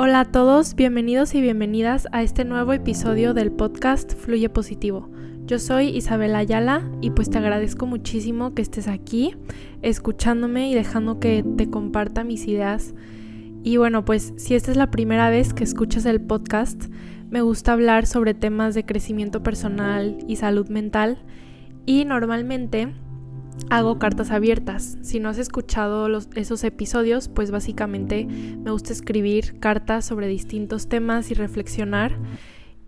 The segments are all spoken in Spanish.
Hola a todos, bienvenidos y bienvenidas a este nuevo episodio del podcast Fluye Positivo. Yo soy Isabel Ayala y pues te agradezco muchísimo que estés aquí escuchándome y dejando que te comparta mis ideas. Y bueno, pues si esta es la primera vez que escuchas el podcast, me gusta hablar sobre temas de crecimiento personal y salud mental y normalmente hago cartas abiertas. Si no has escuchado esos episodios, pues básicamente me gusta escribir cartas sobre distintos temas y reflexionar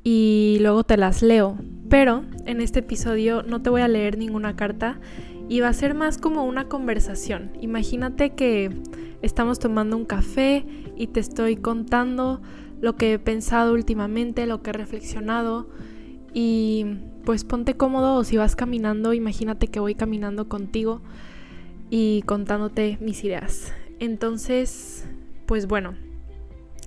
y luego te las leo. Pero en este episodio no te voy a leer ninguna carta y va a ser más como una conversación. Imagínate que estamos tomando un café y te estoy contando lo que he pensado últimamente, lo que he reflexionado y pues ponte cómodo o si vas caminando, imagínate que voy caminando contigo y contándote mis ideas. Entonces, pues bueno,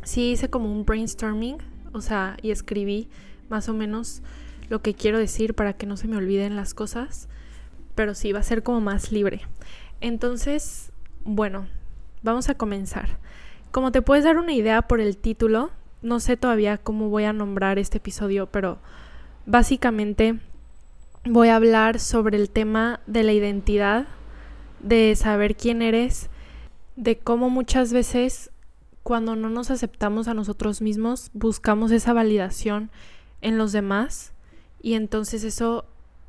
sí hice como un brainstorming, o sea, y escribí más o menos lo que quiero decir para que no se me olviden las cosas, pero sí va a ser como más libre. Entonces, bueno, vamos a comenzar. Como te puedes dar una idea por el título, no sé todavía cómo voy a nombrar este episodio, pero Básicamente voy a hablar sobre el tema de la identidad, de saber quién eres, de cómo muchas veces cuando no nos aceptamos a nosotros mismos buscamos esa validación en los demás y entonces eso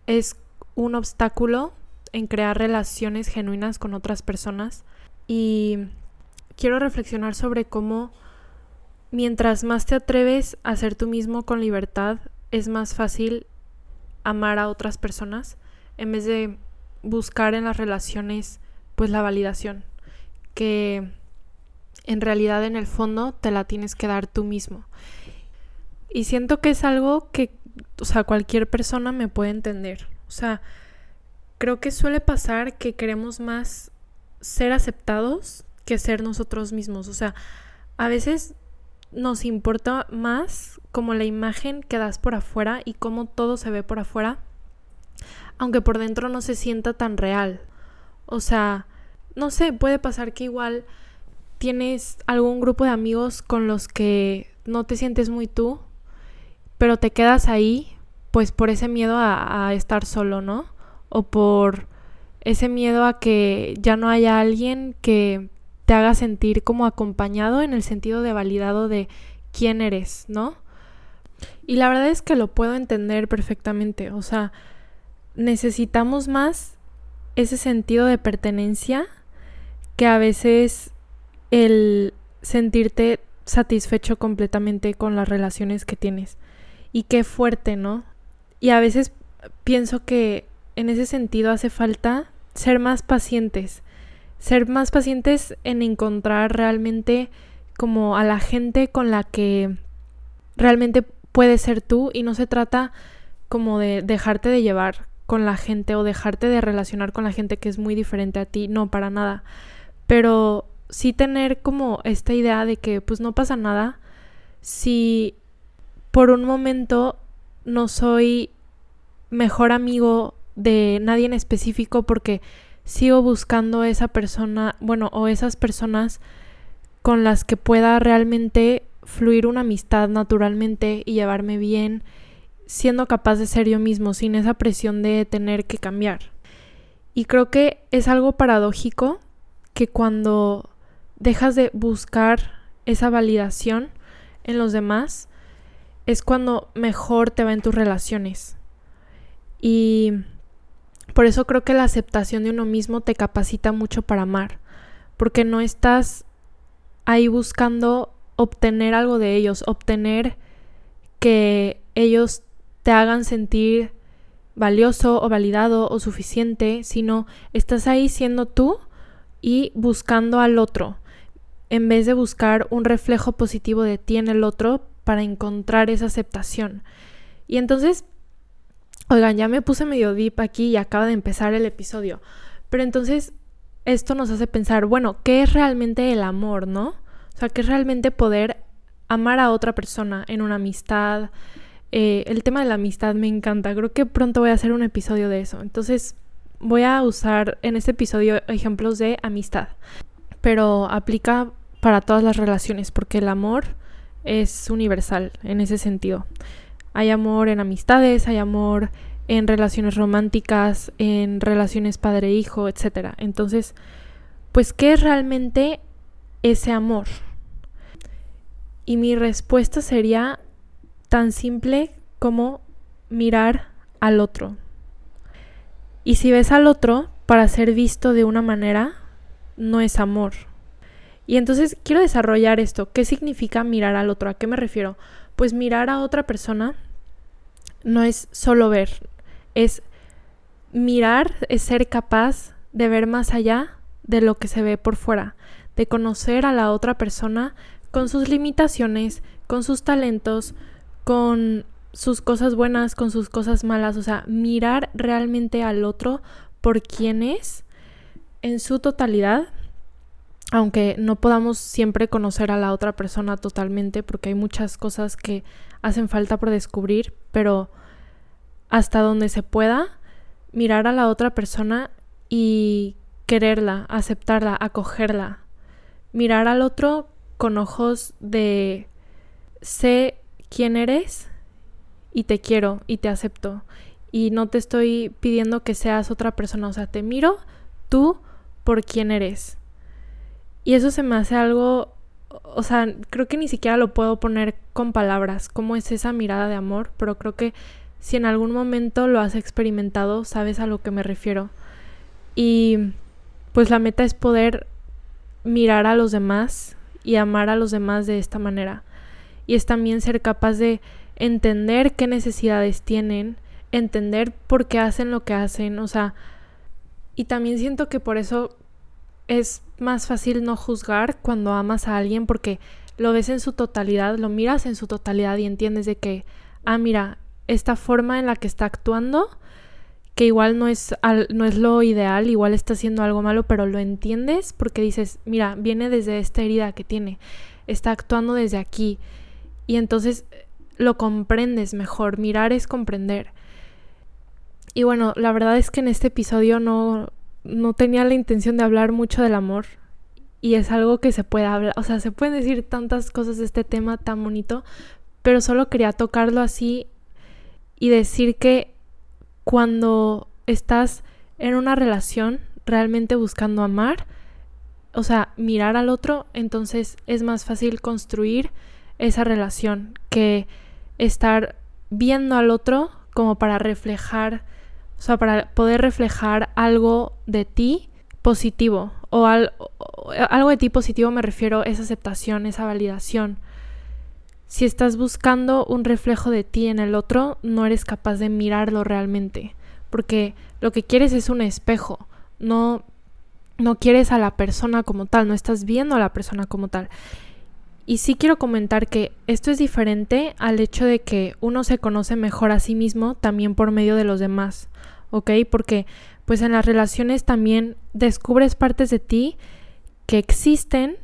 es un obstáculo en crear relaciones genuinas con otras personas. Y quiero reflexionar sobre cómo mientras más te atreves a ser tú mismo con libertad es más fácil amar a otras personas en vez de buscar en las relaciones pues la validación que en realidad en el fondo te la tienes que dar tú mismo. Y siento que es algo que, o sea, cualquier persona me puede entender. O sea, creo que suele pasar que queremos más ser aceptados que ser nosotros mismos. O sea, a veces nos importa más como la imagen que das por afuera y cómo todo se ve por afuera, aunque por dentro no se sienta tan real. O sea, no sé, puede pasar que igual tienes algún grupo de amigos con los que no te sientes muy tú, pero te quedas ahí pues por ese miedo a, estar solo, ¿no? O por ese miedo a que ya no haya alguien que te haga sentir como acompañado en el sentido de validado de quién eres, ¿no? Y la verdad es que lo puedo entender perfectamente, o sea, necesitamos más ese sentido de pertenencia que a veces el sentirte satisfecho completamente con las relaciones que tienes. Y qué fuerte, ¿no? Y a veces pienso que en ese sentido hace falta ser más pacientes ser más pacientes en encontrar realmente como a la gente con la que realmente puedes ser tú y no se trata como de dejarte de llevar con la gente o dejarte de relacionar con la gente que es muy diferente a ti, no, para nada. Pero sí tener como esta idea de que pues no pasa nada si por un momento no soy mejor amigo de nadie en específico porque sigo buscando esa persona, bueno, o esas personas con las que pueda realmente fluir una amistad naturalmente y llevarme bien, siendo capaz de ser yo mismo, sin esa presión de tener que cambiar. Y creo que es algo paradójico que cuando dejas de buscar esa validación en los demás, es cuando mejor te va en tus relaciones. Y por eso creo que la aceptación de uno mismo te capacita mucho para amar, porque no estás ahí buscando obtener algo de ellos, obtener que ellos te hagan sentir valioso o validado o suficiente, sino estás ahí siendo tú y buscando al otro, en vez de buscar un reflejo positivo de ti en el otro para encontrar esa aceptación. Y entonces Oigan, ya me puse medio deep aquí y acaba de empezar el episodio. Pero entonces esto nos hace pensar, bueno, ¿qué es realmente el amor, no? O sea, ¿qué es realmente poder amar a otra persona en una amistad? Eh, el tema de la amistad me encanta. Creo que pronto voy a hacer un episodio de eso. Entonces voy a usar en este episodio ejemplos de amistad. Pero aplica para todas las relaciones porque el amor es universal en ese sentido. Hay amor en amistades, hay amor en relaciones románticas, en relaciones padre-hijo, etc. Entonces, pues, ¿qué es realmente ese amor? Y mi respuesta sería tan simple como mirar al otro. Y si ves al otro para ser visto de una manera, no es amor. Y entonces quiero desarrollar esto. ¿Qué significa mirar al otro? ¿A qué me refiero? Pues mirar a otra persona no es solo ver, es mirar, es ser capaz de ver más allá de lo que se ve por fuera, de conocer a la otra persona con sus limitaciones, con sus talentos, con sus cosas buenas, con sus cosas malas, o sea, mirar realmente al otro por quien es en su totalidad, aunque no podamos siempre conocer a la otra persona totalmente, porque hay muchas cosas que hacen falta por descubrir, pero hasta donde se pueda, mirar a la otra persona y quererla, aceptarla, acogerla. Mirar al otro con ojos de sé quién eres y te quiero y te acepto. Y no te estoy pidiendo que seas otra persona, o sea, te miro tú por quién eres. Y eso se me hace algo, o sea, creo que ni siquiera lo puedo poner con palabras, cómo es esa mirada de amor, pero creo que si en algún momento lo has experimentado, sabes a lo que me refiero. Y pues la meta es poder mirar a los demás y amar a los demás de esta manera. Y es también ser capaz de entender qué necesidades tienen, entender por qué hacen lo que hacen, o sea, y también siento que por eso es más fácil no juzgar cuando amas a alguien porque lo ves en su totalidad, lo miras en su totalidad y entiendes de que, ah, mira, esta forma en la que está actuando, que igual no es, no es lo ideal, igual está haciendo algo malo, pero lo entiendes porque dices, mira, viene desde esta herida que tiene, está actuando desde aquí. Y entonces lo comprendes mejor, mirar es comprender. Y bueno, la verdad es que en este episodio no, no tenía la intención de hablar mucho del amor. Y es algo que se puede hablar, o sea, se pueden decir tantas cosas de este tema tan bonito, pero solo quería tocarlo así y decir que cuando estás en una relación realmente buscando amar, o sea, mirar al otro, entonces es más fácil construir esa relación que estar viendo al otro como para reflejar, sea, para poder reflejar algo de ti positivo o, algo de ti positivo me refiero a esa aceptación, esa validación. Si estás buscando un reflejo de ti en el otro, no eres capaz de mirarlo realmente, porque lo que quieres es un espejo, no no quieres a la persona como tal, no estás viendo a la persona como tal. Y sí quiero comentar que esto es diferente al hecho de que uno se conoce mejor a sí mismo también por medio de los demás, ¿ok? Porque pues en las relaciones también descubres partes de ti que existen,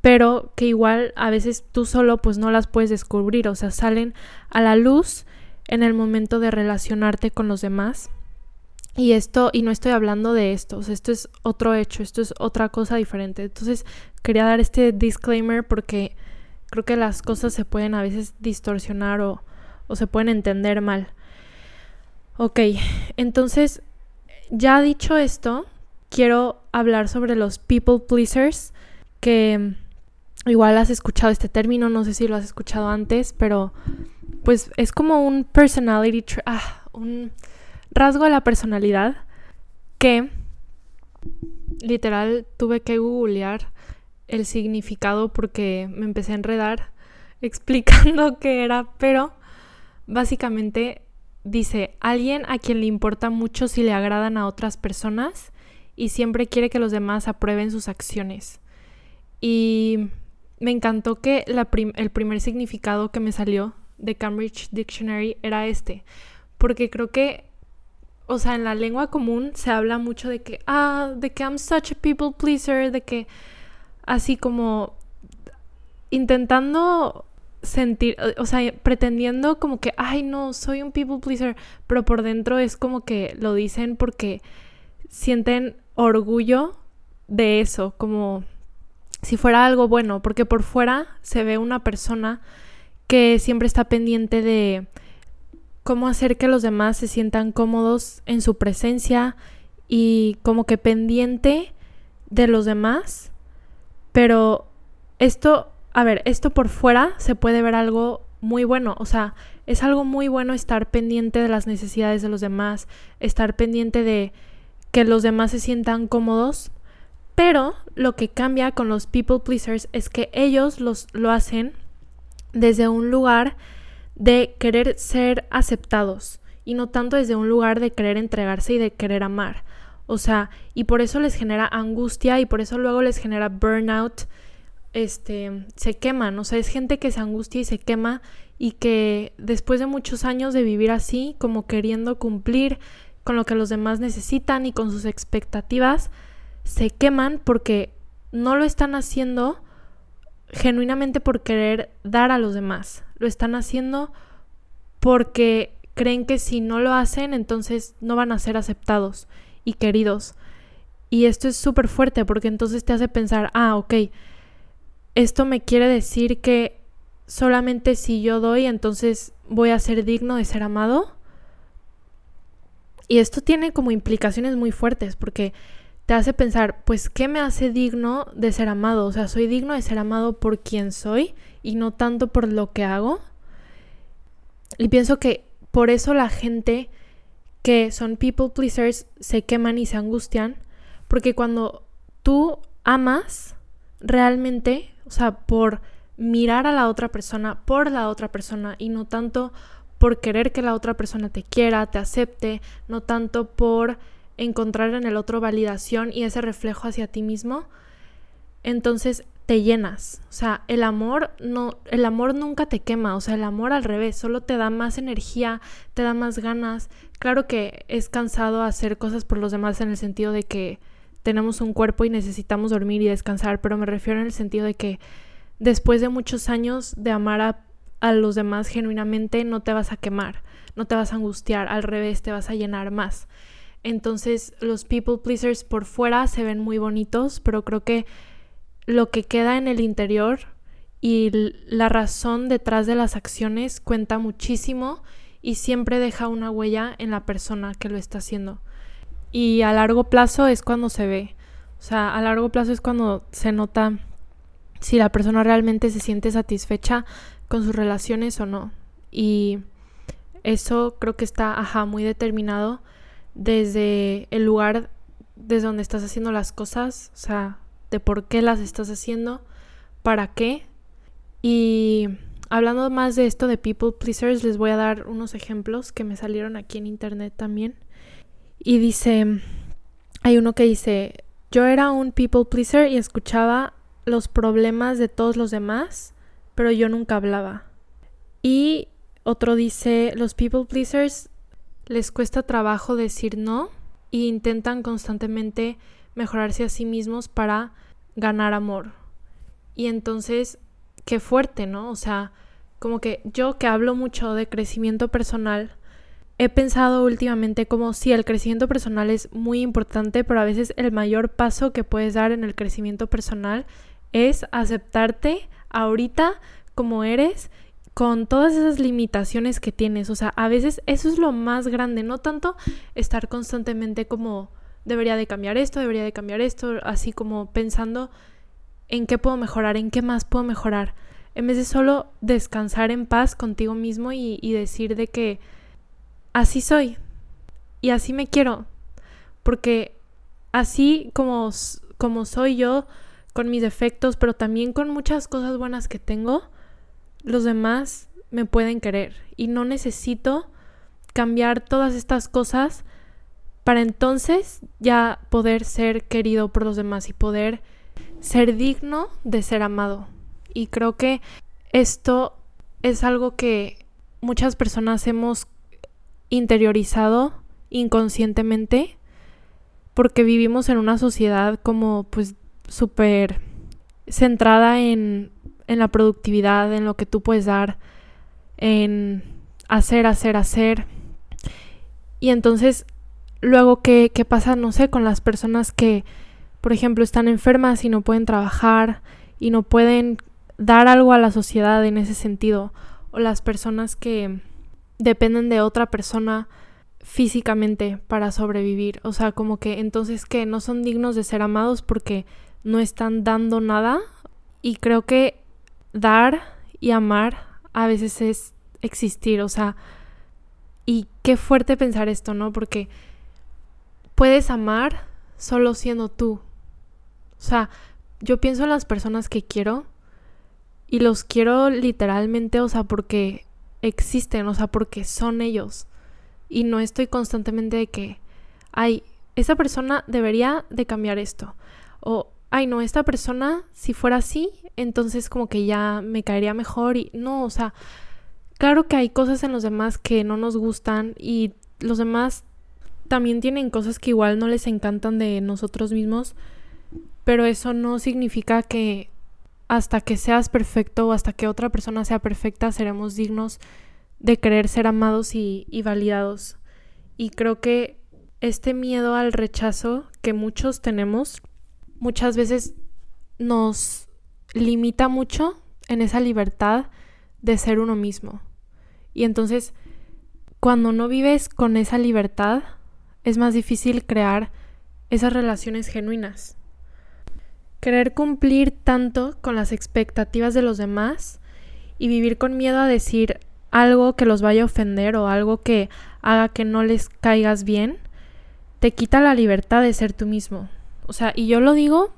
pero que igual a veces tú solo pues no las puedes descubrir, o sea, salen a la luz en el momento de relacionarte con los demás. Y esto, y no estoy hablando de esto, o sea, esto es otro hecho, esto es otra cosa diferente. Entonces, quería dar este disclaimer porque creo que las cosas se pueden a veces distorsionar o, o se pueden entender mal. Ok, entonces, ya dicho esto, quiero hablar sobre los people pleasers, que igual has escuchado este término, no sé si lo has escuchado antes, pero pues es como un personality, ah, un rasgo de la personalidad que literal tuve que googlear el significado porque me empecé a enredar explicando qué era, pero básicamente dice, alguien a quien le importa mucho si le agradan a otras personas y siempre quiere que los demás aprueben sus acciones. Y me encantó que el primer significado que me salió de Cambridge Dictionary era este, porque creo que, o sea, en la lengua común se habla mucho de que, ah, de que I'm such a people pleaser, de que así como intentando sentir, o sea, pretendiendo como que, ay, no, soy un people pleaser, pero por dentro es como que lo dicen porque sienten orgullo de eso, como si fuera algo bueno, porque por fuera se ve una persona que siempre está pendiente de cómo hacer que los demás se sientan cómodos en su presencia y como que pendiente de los demás, pero esto, a ver, esto por fuera se puede ver algo muy bueno, o sea, es algo muy bueno estar pendiente de las necesidades de los demás, estar pendiente de que los demás se sientan cómodos, pero lo que cambia con los people pleasers es que ellos los, lo hacen desde un lugar de querer ser aceptados y no tanto desde un lugar de querer entregarse y de querer amar. O sea, y por eso les genera angustia y por eso luego les genera burnout. Este, se queman, o sea, es gente que se angustia y se quema y que después de muchos años de vivir así, como queriendo cumplir con lo que los demás necesitan y con sus expectativas, se queman porque no lo están haciendo genuinamente por querer dar a los demás. Lo están haciendo porque creen que si no lo hacen, entonces no van a ser aceptados y queridos. Y esto es súper fuerte porque entonces te hace pensar, ah, ok, esto me quiere decir que solamente si yo doy, entonces voy a ser digno de ser amado. Y esto tiene como implicaciones muy fuertes porque te hace pensar, pues, ¿qué me hace digno de ser amado? O sea, soy digno de ser amado por quien soy y no tanto por lo que hago. Y pienso que por eso la gente que son people pleasers se queman y se angustian, porque cuando tú amas realmente, sea, por mirar a la otra persona, por la otra persona y no tanto por querer que la otra persona te quiera, te acepte, no tanto por encontrar en el otro validación y ese reflejo hacia ti mismo, entonces te llenas. O sea, el amor no el amor nunca te quema, o sea, el amor al revés, solo te da más energía, te da más ganas. Claro que es cansado hacer cosas por los demás en el sentido de que tenemos un cuerpo y necesitamos dormir y descansar, pero me refiero en el sentido de que después de muchos años de amar a, a los demás genuinamente no te vas a quemar, no te vas a angustiar, al revés, te vas a llenar más. Entonces los people pleasers por fuera se ven muy bonitos, pero creo que lo que queda en el interior y la razón detrás de las acciones cuenta muchísimo y siempre deja una huella en la persona que lo está haciendo. Y a largo plazo es cuando se ve. O sea, a largo plazo es cuando se nota si la persona realmente se siente satisfecha con sus relaciones o no. Y eso creo que está, ajá, muy determinado desde el lugar desde donde estás haciendo las cosas, o sea, de por qué las estás haciendo, para qué. Y hablando más de esto de people pleasers, les voy a dar unos ejemplos que me salieron aquí en internet también. Y dice, hay uno que dice, yo era un people pleaser y escuchaba los problemas de todos los demás, pero yo nunca hablaba. Y otro dice, los people pleasers les cuesta trabajo decir no e intentan constantemente mejorarse a sí mismos para ganar amor. Y entonces, qué fuerte, ¿no? O sea, como que yo que hablo mucho de crecimiento personal, he pensado últimamente como si el crecimiento personal es muy importante, pero a veces el mayor paso que puedes dar en el crecimiento personal es aceptarte ahorita como eres con todas esas limitaciones que tienes. O sea, a veces eso es lo más grande, no tanto estar constantemente como debería de cambiar esto, debería de cambiar esto, así como pensando en qué puedo mejorar, en qué más puedo mejorar. En vez de solo descansar en paz contigo mismo y, y decir de que así soy y así me quiero. Porque así como, como soy yo, con mis defectos, pero también con muchas cosas buenas que tengo, los demás me pueden querer y no necesito cambiar todas estas cosas para entonces ya poder ser querido por los demás y poder ser digno de ser amado. Y creo que esto es algo que muchas personas hemos interiorizado inconscientemente porque vivimos en una sociedad como pues súper centrada en en la productividad, en lo que tú puedes dar, en hacer, hacer, hacer. Y entonces, luego, ¿qué, qué pasa, no sé, con las personas que por ejemplo, están enfermas y no pueden trabajar y no pueden dar algo a la sociedad en ese sentido, o las personas que dependen de otra persona físicamente para sobrevivir, o sea, como que entonces que no son dignos de ser amados porque no están dando nada y creo que dar y amar a veces es existir, o sea, y qué fuerte pensar esto, ¿no? Porque puedes amar solo siendo tú. O sea, yo pienso en las personas que quiero y los quiero literalmente, o sea, porque existen, o sea, porque son ellos. Y no estoy constantemente de que, ay, esa persona debería de cambiar esto. O, ay, no, esta persona, si fuera así, entonces como que ya me caería mejor. Y no, o sea, claro que hay cosas en los demás que no nos gustan y los demás también tienen cosas que igual no les encantan de nosotros mismos. Pero eso no significa que hasta que seas perfecto o hasta que otra persona sea perfecta, seremos dignos de querer ser amados y, validados. Y creo que este miedo al rechazo que muchos tenemos muchas veces nos limita mucho en esa libertad de ser uno mismo. Y entonces, cuando no vives con esa libertad, es más difícil crear esas relaciones genuinas. Querer cumplir tanto con las expectativas de los demás y vivir con miedo a decir algo que los vaya a ofender o algo que haga que no les caigas bien, te quita la libertad de ser tú mismo. O sea, y yo lo digo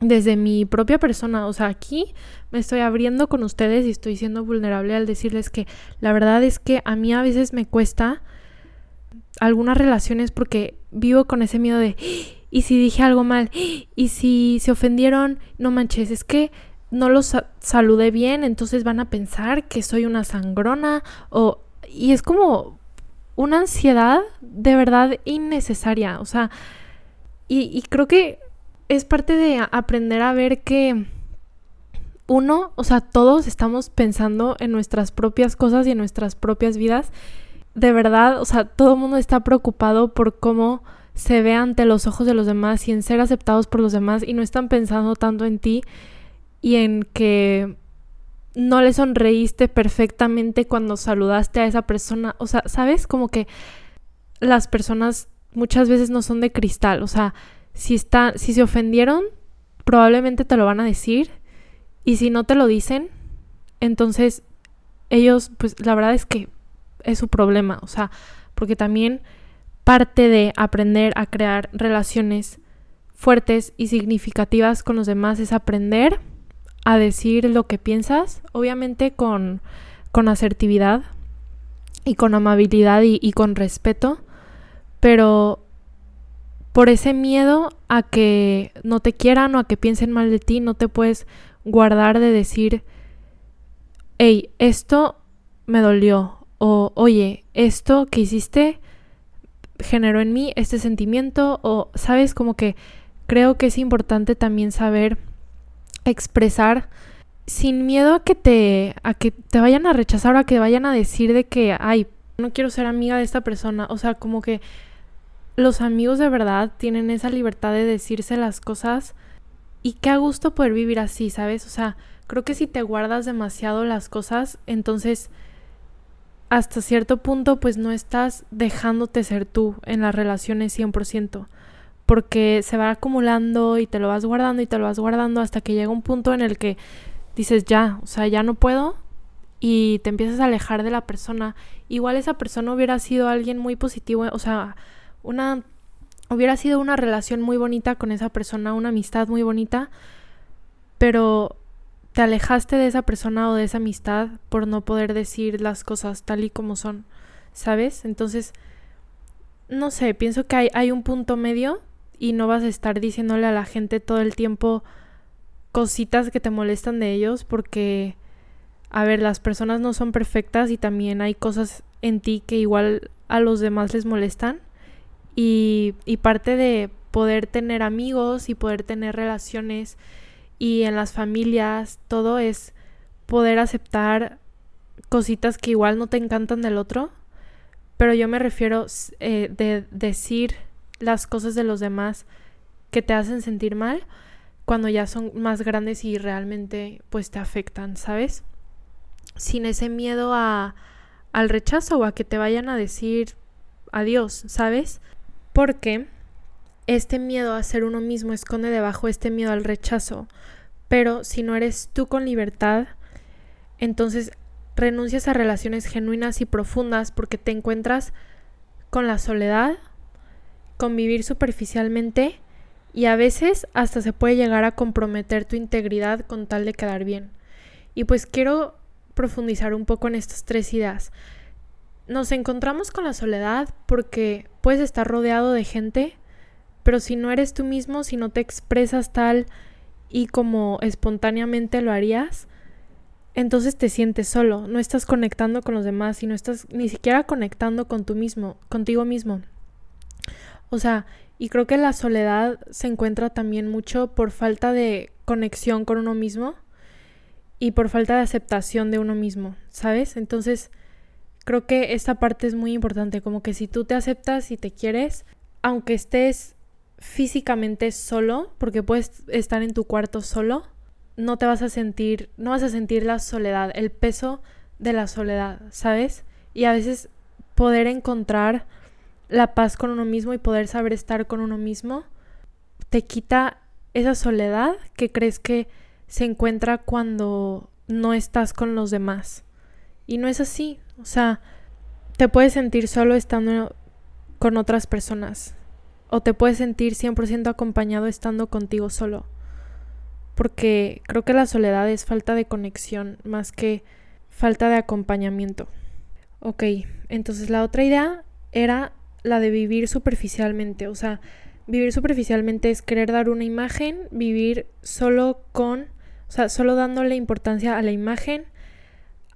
desde mi propia persona, o sea, aquí me estoy abriendo con ustedes y estoy siendo vulnerable al decirles que la verdad es que a mí a veces me cuesta algunas relaciones porque vivo con ese miedo de y si dije algo mal, y si se ofendieron, no manches, es que no los saludé bien, entonces van a pensar que soy una sangrona o y es como una ansiedad de verdad innecesaria, o sea, y, y creo que es parte de aprender a ver que uno, o sea, todos estamos pensando en nuestras propias cosas y en nuestras propias vidas. De verdad, o sea, todo el mundo está preocupado por cómo se ve ante los ojos de los demás y en ser aceptados por los demás y no están pensando tanto en ti y en que no le sonreíste perfectamente cuando saludaste a esa persona. O sea, ¿sabes? Como que las personas muchas veces no son de cristal. O sea, si, está, si se ofendieron, probablemente te lo van a decir. Y si no te lo dicen, entonces ellos, pues la verdad es que es su problema. O sea, porque también parte de aprender a crear relaciones fuertes y significativas con los demás es aprender a decir lo que piensas, obviamente con, con asertividad y con amabilidad y, y con respeto, pero por ese miedo a que no te quieran o a que piensen mal de ti, no te puedes guardar de decir, hey, esto me dolió, o oye, esto que hiciste generó en mí este sentimiento o, sabes, como que creo que es importante también saber expresar sin miedo a que te a que te vayan a rechazar o a que vayan a decir de que ay, no quiero ser amiga de esta persona, o sea, como que los amigos de verdad tienen esa libertad de decirse las cosas y qué a gusto poder vivir así, ¿sabes? O sea, creo que si te guardas demasiado las cosas, entonces hasta cierto punto pues no estás dejándote ser tú en las relaciones 100%, porque se va acumulando y te lo vas guardando y te lo vas guardando hasta que llega un punto en el que dices ya, o sea, ya no puedo y te empiezas a alejar de la persona. Igual esa persona hubiera sido alguien muy positivo, o sea, una hubiera sido una relación muy bonita con esa persona, una amistad muy bonita, pero te alejaste de esa persona o de esa amistad por no poder decir las cosas tal y como son, ¿sabes? Entonces, no sé, pienso que hay, hay un punto medio y no vas a estar diciéndole a la gente todo el tiempo cositas que te molestan de ellos porque, a ver, las personas no son perfectas y también hay cosas en ti que igual a los demás les molestan y, y parte de poder tener amigos y poder tener relaciones y en las familias todo es poder aceptar cositas que igual no te encantan del otro, pero yo me refiero eh, de decir las cosas de los demás que te hacen sentir mal cuando ya son más grandes y realmente pues te afectan, ¿sabes? Sin ese miedo a, al rechazo o a que te vayan a decir adiós, ¿sabes? Porque este miedo a ser uno mismo esconde debajo este miedo al rechazo. Pero si no eres tú con libertad, entonces renuncias a relaciones genuinas y profundas porque te encuentras con la soledad, con vivir superficialmente y a veces hasta se puede llegar a comprometer tu integridad con tal de quedar bien. Y pues quiero profundizar un poco en estas tres ideas. Nos encontramos con la soledad porque puedes estar rodeado de gente, pero si no eres tú mismo, si no te expresas tal y como espontáneamente lo harías, entonces te sientes solo, no estás conectando con los demás y no estás ni siquiera conectando con tú mismo, contigo mismo. O sea, y creo que la soledad se encuentra también mucho por falta de conexión con uno mismo y por falta de aceptación de uno mismo, ¿sabes? Entonces, creo que esta parte es muy importante, como que si tú te aceptas y te quieres, aunque estés físicamente solo, porque puedes estar en tu cuarto solo, no te vas a sentir, no vas a sentir la soledad, el peso de la soledad, ¿sabes? Y a veces poder encontrar la paz con uno mismo y poder saber estar con uno mismo te quita esa soledad que crees que se encuentra cuando no estás con los demás. Y no es así, o sea, te puedes sentir solo estando con otras personas o te puedes sentir 100% acompañado estando contigo solo. Porque creo que la soledad es falta de conexión más que falta de acompañamiento. Ok, entonces la otra idea era la de vivir superficialmente, o sea, vivir superficialmente es querer dar una imagen, vivir solo con, o sea, solo dándole importancia a la imagen,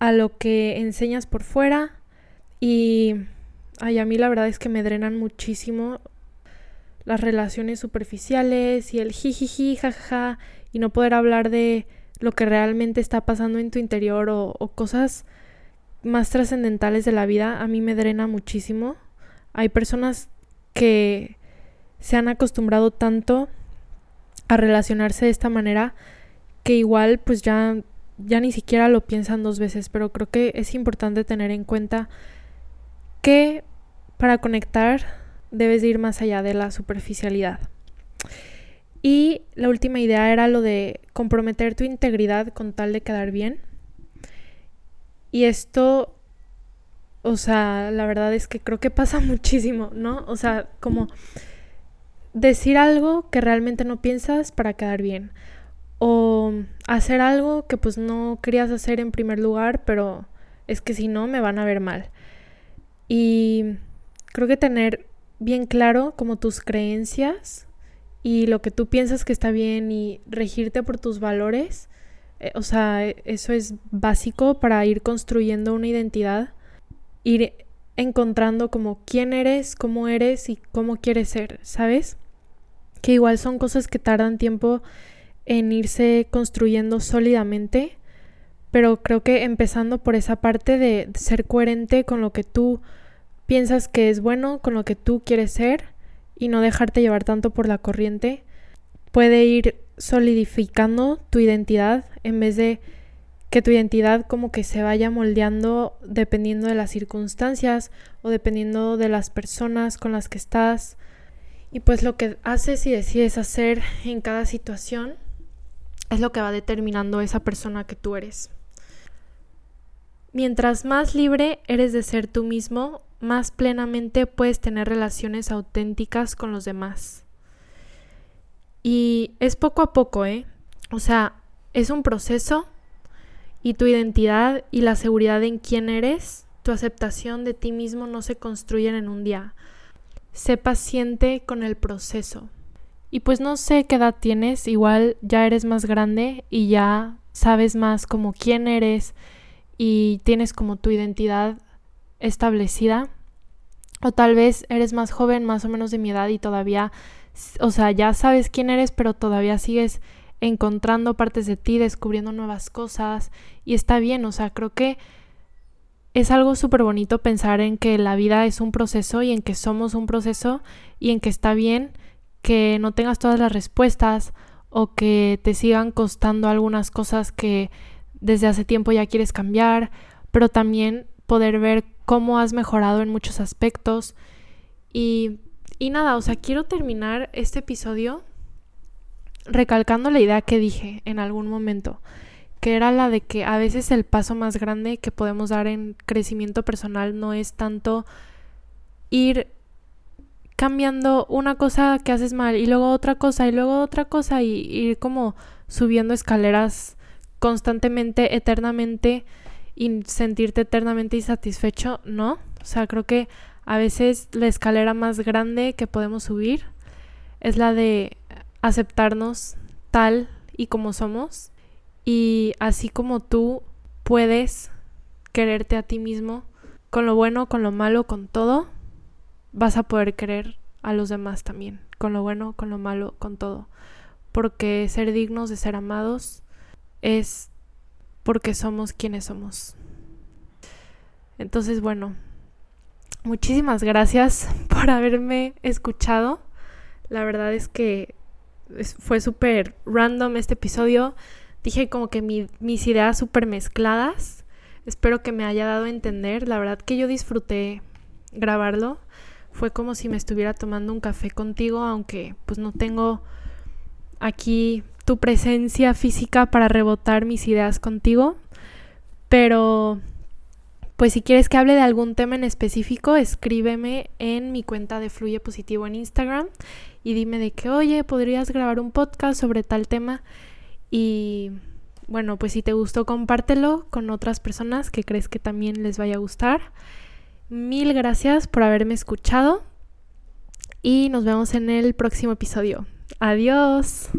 a lo que enseñas por fuera. Y ay, a mí la verdad es que me drenan muchísimo las relaciones superficiales y el jijiji, jajaja y no poder hablar de lo que realmente está pasando en tu interior o, cosas más trascendentales de la vida, a mí me drena muchísimo. Hay personas que se han acostumbrado tanto a relacionarse de esta manera que igual pues ya ya ni siquiera lo piensan dos veces, pero creo que es importante tener en cuenta que para conectar debes ir más allá de la superficialidad. Y la última idea era lo de comprometer tu integridad con tal de quedar bien. Y esto, o sea, la verdad es que creo que pasa muchísimo, ¿no? O sea, como decir algo que realmente no piensas para quedar bien. O hacer algo que pues no querías hacer en primer lugar, pero es que si no me van a ver mal. Y creo que tener bien claro como tus creencias y lo que tú piensas que está bien y regirte por tus valores, eh, o sea, eso es básico para ir construyendo una identidad, ir encontrando como quién eres, cómo eres y cómo quieres ser, ¿sabes? Que igual son cosas que tardan tiempo en irse construyendo sólidamente, pero creo que empezando por esa parte de ser coherente con lo que tú piensas que es bueno, con lo que tú quieres ser, y no dejarte llevar tanto por la corriente, puede ir solidificando tu identidad en vez de que tu identidad como que se vaya moldeando dependiendo de las circunstancias o dependiendo de las personas con las que estás. Y pues lo que haces y decides hacer en cada situación es lo que va determinando esa persona que tú eres. Mientras más libre eres de ser tú mismo, más plenamente puedes tener relaciones auténticas con los demás. Y es poco a poco, ¿eh? O sea, es un proceso y tu identidad y la seguridad en quién eres, tu aceptación de ti mismo no se construyen en un día. Sé paciente con el proceso. Y pues no sé qué edad tienes, igual ya eres más grande y ya sabes más como quién eres y tienes como tu identidad establecida. O tal vez eres más joven, más o menos de mi edad y todavía, o sea, ya sabes quién eres, pero todavía sigues encontrando partes de ti, descubriendo nuevas cosas y está bien, o sea, creo que es algo súper bonito pensar en que la vida es un proceso y en que somos un proceso y en que está bien que no tengas todas las respuestas o que te sigan costando algunas cosas que desde hace tiempo ya quieres cambiar, pero también poder ver cómo has mejorado en muchos aspectos. Y, y nada, o sea, quiero terminar este episodio recalcando la idea que dije en algún momento, que era la de que a veces el paso más grande que podemos dar en crecimiento personal no es tanto ir cambiando una cosa que haces mal y luego otra cosa y luego otra cosa y ir como subiendo escaleras constantemente, eternamente y sentirte eternamente insatisfecho, ¿no? O sea, creo que a veces la escalera más grande que podemos subir es la de aceptarnos tal y como somos y así como tú puedes quererte a ti mismo con lo bueno, con lo malo, con todo, vas a poder querer a los demás también, con lo bueno, con lo malo, con todo. Porque ser dignos de ser amados es porque somos quienes somos. Entonces, bueno, muchísimas gracias por haberme escuchado. La verdad es que fue súper random este episodio. Dije como que mis ideas súper mezcladas. Espero que me haya dado a entender. La verdad que yo disfruté grabarlo. Fue como si me estuviera tomando un café contigo, aunque pues no tengo aquí tu presencia física para rebotar mis ideas contigo. Pero pues si quieres que hable de algún tema en específico, escríbeme en mi cuenta de Fluye Positivo en Instagram y dime de que, oye, podrías grabar un podcast sobre tal tema. Y bueno, pues si te gustó, compártelo con otras personas que crees que también les vaya a gustar. Mil gracias por haberme escuchado y nos vemos en el próximo episodio. Adiós.